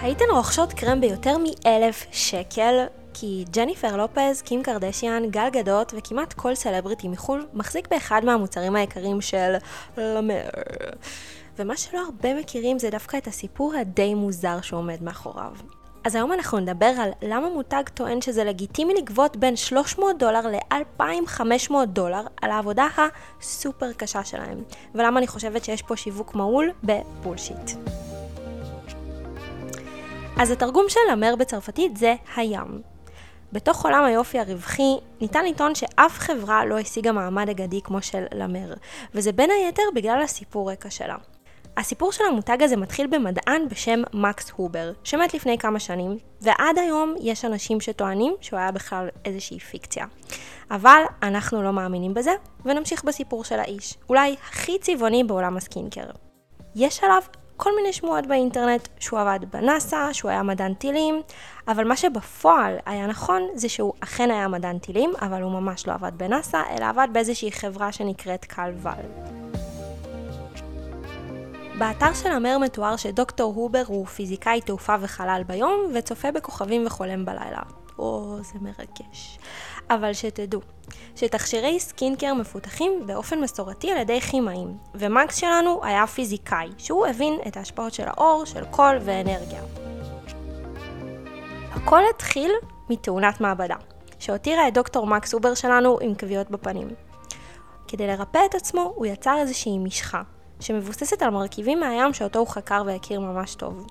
הייתן רוכשות קרם ביותר מאלף שקל, כי ג'ניפר לופז, קים קרדשיאן, גל גדות וכמעט כל סלבריטי מחו"ל מחזיק באחד מהמוצרים היקרים של למר. ומה שלא הרבה מכירים זה דווקא את הסיפור הדי מוזר שעומד מאחוריו. אז היום אנחנו נדבר על למה מותג טוען שזה לגיטימי לגבות בין 300 דולר ל-2,500 דולר על העבודה הסופר קשה שלהם, ולמה אני חושבת שיש פה שיווק מעול בבולשיט. אז התרגום של למר בצרפתית זה הים. בתוך עולם היופי הרווחי, ניתן לטעון שאף חברה לא השיגה מעמד אגדי כמו של למר, וזה בין היתר בגלל הסיפור רקע שלה. הסיפור של המותג הזה מתחיל במדען בשם מקס הובר, שמת לפני כמה שנים, ועד היום יש אנשים שטוענים שהוא היה בכלל איזושהי פיקציה. אבל אנחנו לא מאמינים בזה, ונמשיך בסיפור של האיש, אולי הכי צבעוני בעולם הסקינקר. יש עליו כל מיני שמועות באינטרנט שהוא עבד בנאסא, שהוא היה מדען טילים, אבל מה שבפועל היה נכון זה שהוא אכן היה מדען טילים, אבל הוא ממש לא עבד בנאסא, אלא עבד באיזושהי חברה שנקראת קל ואל. באתר של לה מר מתואר שדוקטור הובר הוא פיזיקאי תעופה וחלל ביום, וצופה בכוכבים וחולם בלילה. או, זה מרגש. אבל שתדעו, שתכשירי skincare מפותחים באופן מסורתי על ידי כימאים, ומקס שלנו היה פיזיקאי, שהוא הבין את ההשפעות של האור, של קול ואנרגיה. הכל התחיל מתאונת מעבדה, שהותירה את דוקטור מקס הובר שלנו עם כוויות בפנים. כדי לרפא את עצמו, הוא יצר איזושהי משחה, שמבוססת על מרכיבים מהים שאותו הוא חקר והכיר ממש טוב.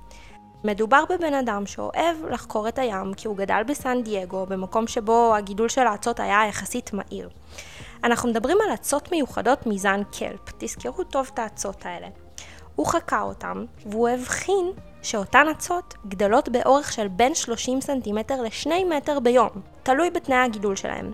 מדובר בבן אדם שאוהב לחקור את הים כי הוא גדל בסן דייגו, במקום שבו הגידול של האצות היה יחסית מהיר. אנחנו מדברים על אצות מיוחדות מזן קלפ, תזכרו טוב את האצות האלה. הוא חקר אותם, והוא הבחין שאותן אצות גדלות באורך של בין 30 סנטימטר ל-2 מטר ביום, תלוי בתנאי הגידול שלהם.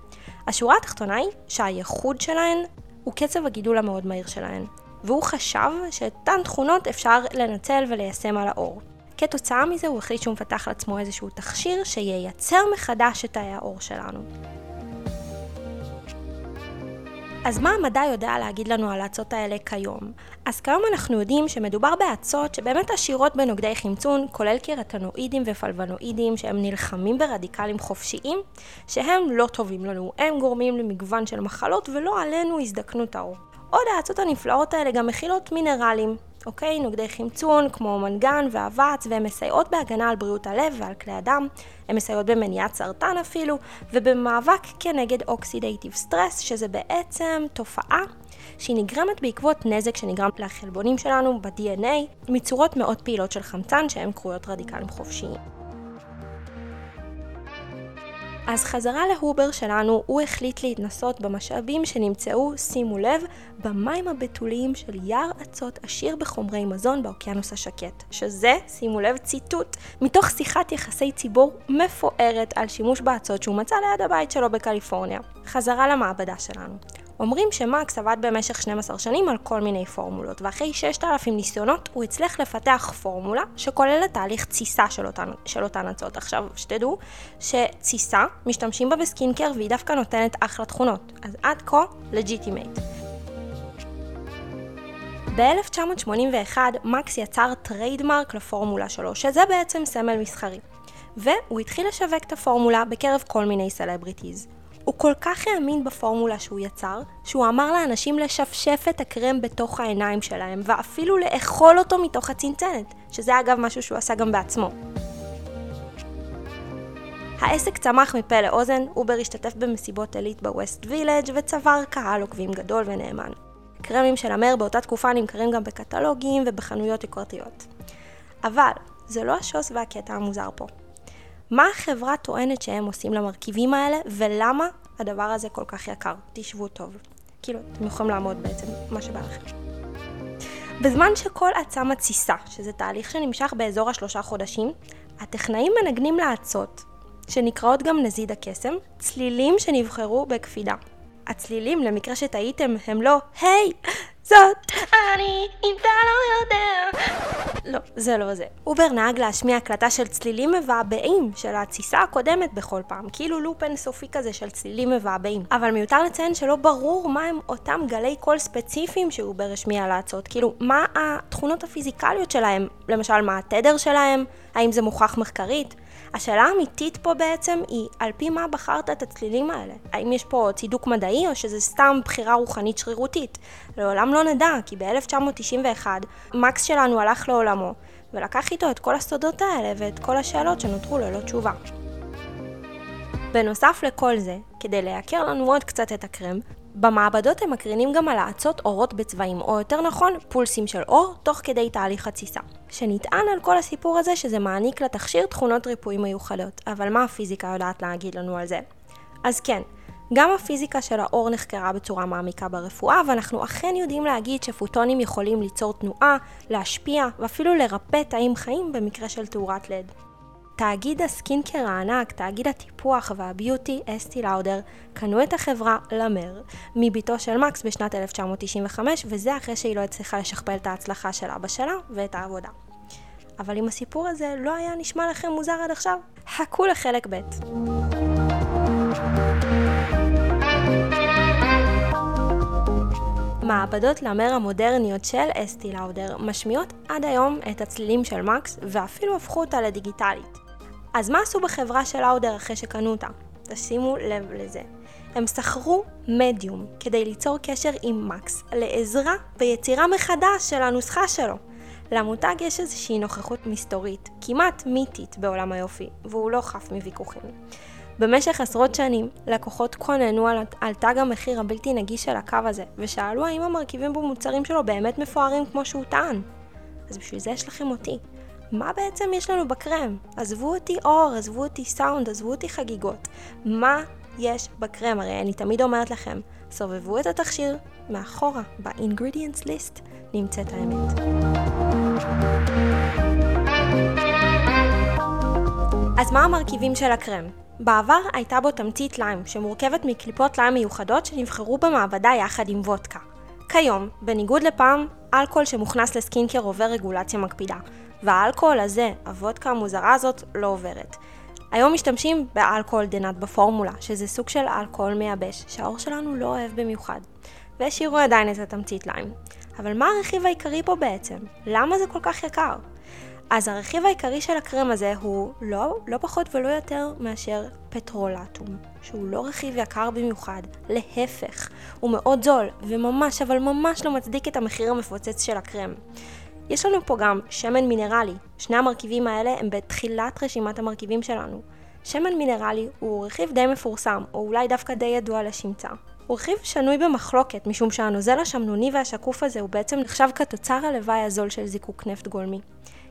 השורה התחתונה היא שהייחוד שלהן הוא קצב הגידול המאוד מהיר שלהן. והוא חשב שאותן תכונות אפשר לנצל וליישם על האור. כתוצאה מזה הוא החליט שהוא מפתח לעצמו איזשהו תכשיר שייצר מחדש את תאי האור שלנו. אז מה המדע יודע להגיד לנו על האצות האלה כיום? אז כיום אנחנו יודעים שמדובר באצות שבאמת עשירות בנוגדי חמצון, כולל קרטנואידים ופלבנואידים שהם נלחמים ברדיקלים חופשיים, שהם לא טובים לנו, הם גורמים למגוון של מחלות ולא עלינו הזדקנות האור. עוד האצות הנפלאות האלה גם מכילות מינרלים, אוקיי? נוגדי חמצון כמו מנגן ואבץ, והן מסייעות בהגנה על בריאות הלב ועל כלי הדם, הן מסייעות במניעת סרטן אפילו, ובמאבק כנגד אוקסידייטיב סטרס, שזה בעצם תופעה שהיא נגרמת בעקבות נזק שנגרם לחלבונים שלנו ב-DNA, מצורות מאוד פעילות של חמצן שהן קרויות רדיקלים חופשיים. אז חזרה להובר שלנו, הוא החליט להתנסות במשאבים שנמצאו, שימו לב, במים הבתוליים של יער אצות עשיר בחומרי מזון באוקיינוס השקט. שזה, שימו לב, ציטוט, מתוך שיחת יחסי ציבור מפוארת על שימוש באצות שהוא מצא ליד הבית שלו בקליפורניה. חזרה למעבדה שלנו. אומרים שמקס עבד במשך 12 שנים על כל מיני פורמולות, ואחרי 6,000 ניסיונות הוא הצליח לפתח פורמולה שכוללת תהליך תסיסה של אותן, של אותן אצות. עכשיו, שתדעו שתסיסה, משתמשים בה ב skincare והיא דווקא נותנת אחלה תכונות. אז עד כה, legitimate. ב-1981 מקס יצר trademark לפורמולה שלו, שזה בעצם סמל מסחרי. והוא התחיל לשווק את הפורמולה בקרב כל מיני celebrities. הוא כל כך האמין בפורמולה שהוא יצר, שהוא אמר לאנשים לשפשף את הקרם בתוך העיניים שלהם, ואפילו לאכול אותו מתוך הצנצנת, שזה אגב משהו שהוא עשה גם בעצמו. העסק צמח מפה לאוזן, הובר השתתף במסיבות עילית בווסט וילג' וצבר קהל עוקבים גדול ונאמן. קרמים של לה מר באותה תקופה נמכרים גם בקטלוגים ובחנויות יוקרתיות. אבל, זה לא השוס והקטע המוזר פה. מה החברה טוענת שהם עושים למרכיבים האלה, ולמה הדבר הזה כל כך יקר. תשבו טוב. כאילו, אתם יכולים לעמוד בעצם, מה שבא לכם. בזמן שכל עצה מתסיסה, שזה תהליך שנמשך באזור השלושה חודשים, הטכנאים מנגנים לאצות, שנקראות גם נזיד הקסם, צלילים שנבחרו בקפידה. הצלילים, למקרה שטעיתם, הם לא, היי, hey, זאת אני, אם אתה לא יודע. לא, זה לא זה. הובר נהג להשמיע הקלטה של צלילים מבעבעים של התסיסה הקודמת בכל פעם, כאילו loop אינסופי כזה של צלילים מבעבעים. אבל מיותר לציין שלא ברור מה הם אותם גלי קול ספציפיים שהובר השמיע לאצות, כאילו מה התכונות הפיזיקליות שלהם, למשל מה התדר שלהם, האם זה מוכח מחקרית. השאלה האמיתית פה בעצם היא, על פי מה בחרת את הצלילים האלה? האם יש פה צידוק מדעי או שזה סתם בחירה רוחנית שרירותית? לעולם לא נדע, כי ב-1991 מקס שלנו הלך לעולמו, ולקח איתו את כל הסודות האלה ואת כל השאלות שנותרו ללא תשובה. בנוסף לכל זה, כדי לייקר לנו עוד קצת את הקרם, במעבדות הם מקרינים גם על האצות אורות בצבעים, או יותר נכון, פולסים של אור, תוך כדי תהליך התסיסה. שנטען על כל הסיפור הזה שזה מעניק לתכשיר תכונות ריפוי מיוחדות, אבל מה הפיזיקה יודעת להגיד לנו על זה? אז כן, גם הפיזיקה של האור נחקרה בצורה מעמיקה ברפואה, ואנחנו אכן יודעים להגיד שפוטונים יכולים ליצור תנועה, להשפיע, ואפילו לרפא תאים חיים במקרה של תאורת לד. תאגיד הסקינקר הענק, תאגיד הטיפוח והביוטי אסטי לאודר, קנו את החברה למר מביתו של מקס בשנת 1995, וזה אחרי שהיא לא הצליחה לשכפל את ההצלחה של אבא שלה ואת העבודה. אבל אם הסיפור הזה לא היה נשמע לכם מוזר עד עכשיו, חכו לחלק ב'. מעבדות למר המודרניות של אסטי לאודר משמיעות עד היום את הצלילים של מקס ואפילו הפכו אותה לדיגיטלית. אז מה עשו בחברה של לאודר אחרי שקנו אותה? תשימו לב לזה. הם שכרו מדיום כדי ליצור קשר עם מקס לעזרה ביצירה מחדש של הנוסחה שלו. למותג יש איזושהי נוכחות מסתורית, כמעט מיתית בעולם היופי, והוא לא חף מוויכוחים. במשך עשרות שנים, לקוחות כוננו על, על תג המחיר הבלתי נגיש של הקו הזה, ושאלו האם המרכיבים במוצרים שלו באמת מפוארים כמו שהוא טען. אז בשביל זה יש לכם אותי. מה בעצם יש לנו בקרם? עזבו אותי אור, עזבו אותי סאונד, עזבו אותי חגיגות. מה יש בקרם? הרי אני תמיד אומרת לכם, סובבו את התכשיר, מאחורה, ב-ingredients list, נמצאת האמת. אז מה המרכיבים של הקרם? בעבר הייתה בו תמצית ליים, שמורכבת מקליפות ליים מיוחדות שנבחרו במעבדה יחד עם וודקה. כיום, בניגוד לפעם, אלכוהול שמוכנס לסקינקר עובר רגולציה מקפידה, והאלכוהול הזה, הוודקה המוזרה הזאת, לא עוברת. היום משתמשים באלכוהול דנט בפורמולה, שזה סוג של אלכוהול מייבש, שהאור שלנו לא אוהב במיוחד. והשאירו עדיין את התמצית ליים. אבל מה הרכיב העיקרי פה בעצם? למה זה כל כך יקר? אז הרכיב העיקרי של הקרם הזה הוא לא, לא פחות ולא יותר מאשר פטרולטום, שהוא לא רכיב יקר במיוחד, להפך, הוא מאוד זול, וממש אבל ממש לא מצדיק את המחיר המפוצץ של הקרם. יש לנו פה גם שמן מינרלי, שני המרכיבים האלה הם בתחילת רשימת המרכיבים שלנו. שמן מינרלי הוא רכיב די מפורסם, או אולי דווקא די ידוע לשמצה. הוא רכיב שנוי במחלוקת, משום שהנוזל השמנוני והשקוף הזה הוא בעצם נחשב כתוצר הלוואי הזול של זיקוק נפט גולמי.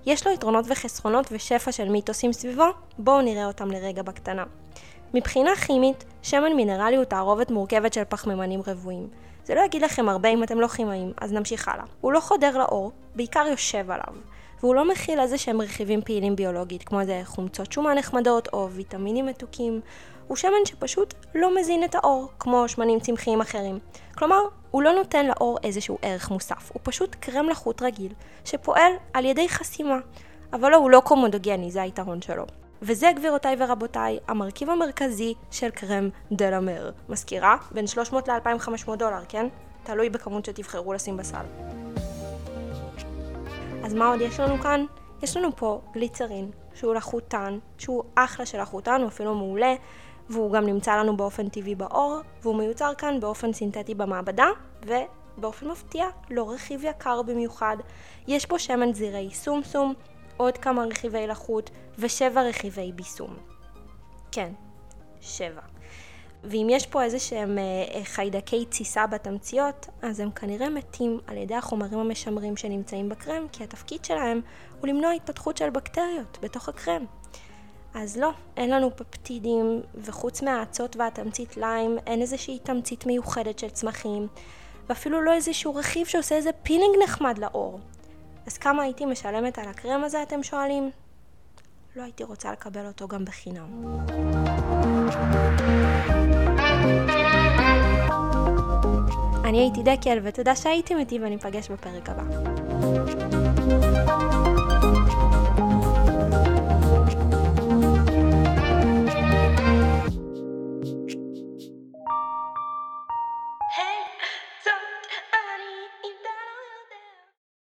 יש לו יתרונות וחסרונות ושפע של מיתוסים סביבו, בואו נראה אותם לרגע בקטנה. מבחינה כימית, שמן מינרלי הוא תערובת מורכבת של פחמימנים רבועים. זה לא יגיד לכם הרבה אם אתם לא כימאים, אז נמשיך הלאה. הוא לא חודר לאור, בעיקר יושב עליו. והוא לא מכיל איזה שהם רכיבים פעילים ביולוגית, כמו איזה חומצות שומן נחמדות או ויטמינים מתוקים. הוא שמן שפשוט לא מזין את האור, כמו שמנים צמחיים אחרים. כלומר, הוא לא נותן לאור איזשהו ערך מוסף, הוא פשוט קרם לחוט רגיל, שפועל על ידי חסימה. אבל לא, הוא לא קומודוגני, זה היתרון שלו. וזה, גבירותיי ורבותיי, המרכיב המרכזי של קרם דלמר. מזכירה? בין 300 ל-2500 דולר, כן? תלוי בכמות שתבחרו לשים בסל. אז מה עוד יש לנו כאן? יש לנו פה גליצרין, שהוא לחוטן, שהוא אחלה של לחוטן, הוא אפילו מעולה, והוא גם נמצא לנו באופן טבעי בעור, והוא מיוצר כאן באופן סינתטי במעבדה, ובאופן מפתיע, לא רכיב יקר במיוחד. יש פה שמן זירי סומסום, עוד כמה רכיבי לחות ושבע רכיבי ביסום. כן, שבע. ואם יש פה איזה שהם אה, חיידקי תסיסה בתמציות, אז הם כנראה מתים על ידי החומרים המשמרים שנמצאים בקרם, כי התפקיד שלהם הוא למנוע התפתחות של בקטריות בתוך הקרם. אז לא, אין לנו פפטידים, וחוץ מהאצות והתמצית ליים, אין איזושהי תמצית מיוחדת של צמחים, ואפילו לא איזשהו רכיב שעושה איזה פילינג נחמד לאור. אז כמה הייתי משלמת על הקרם הזה, אתם שואלים? לא הייתי רוצה לקבל אותו גם בחינם. אני הייתי דקל, ותודה שהייתם איתי, ואני אפגש בפרק הבא.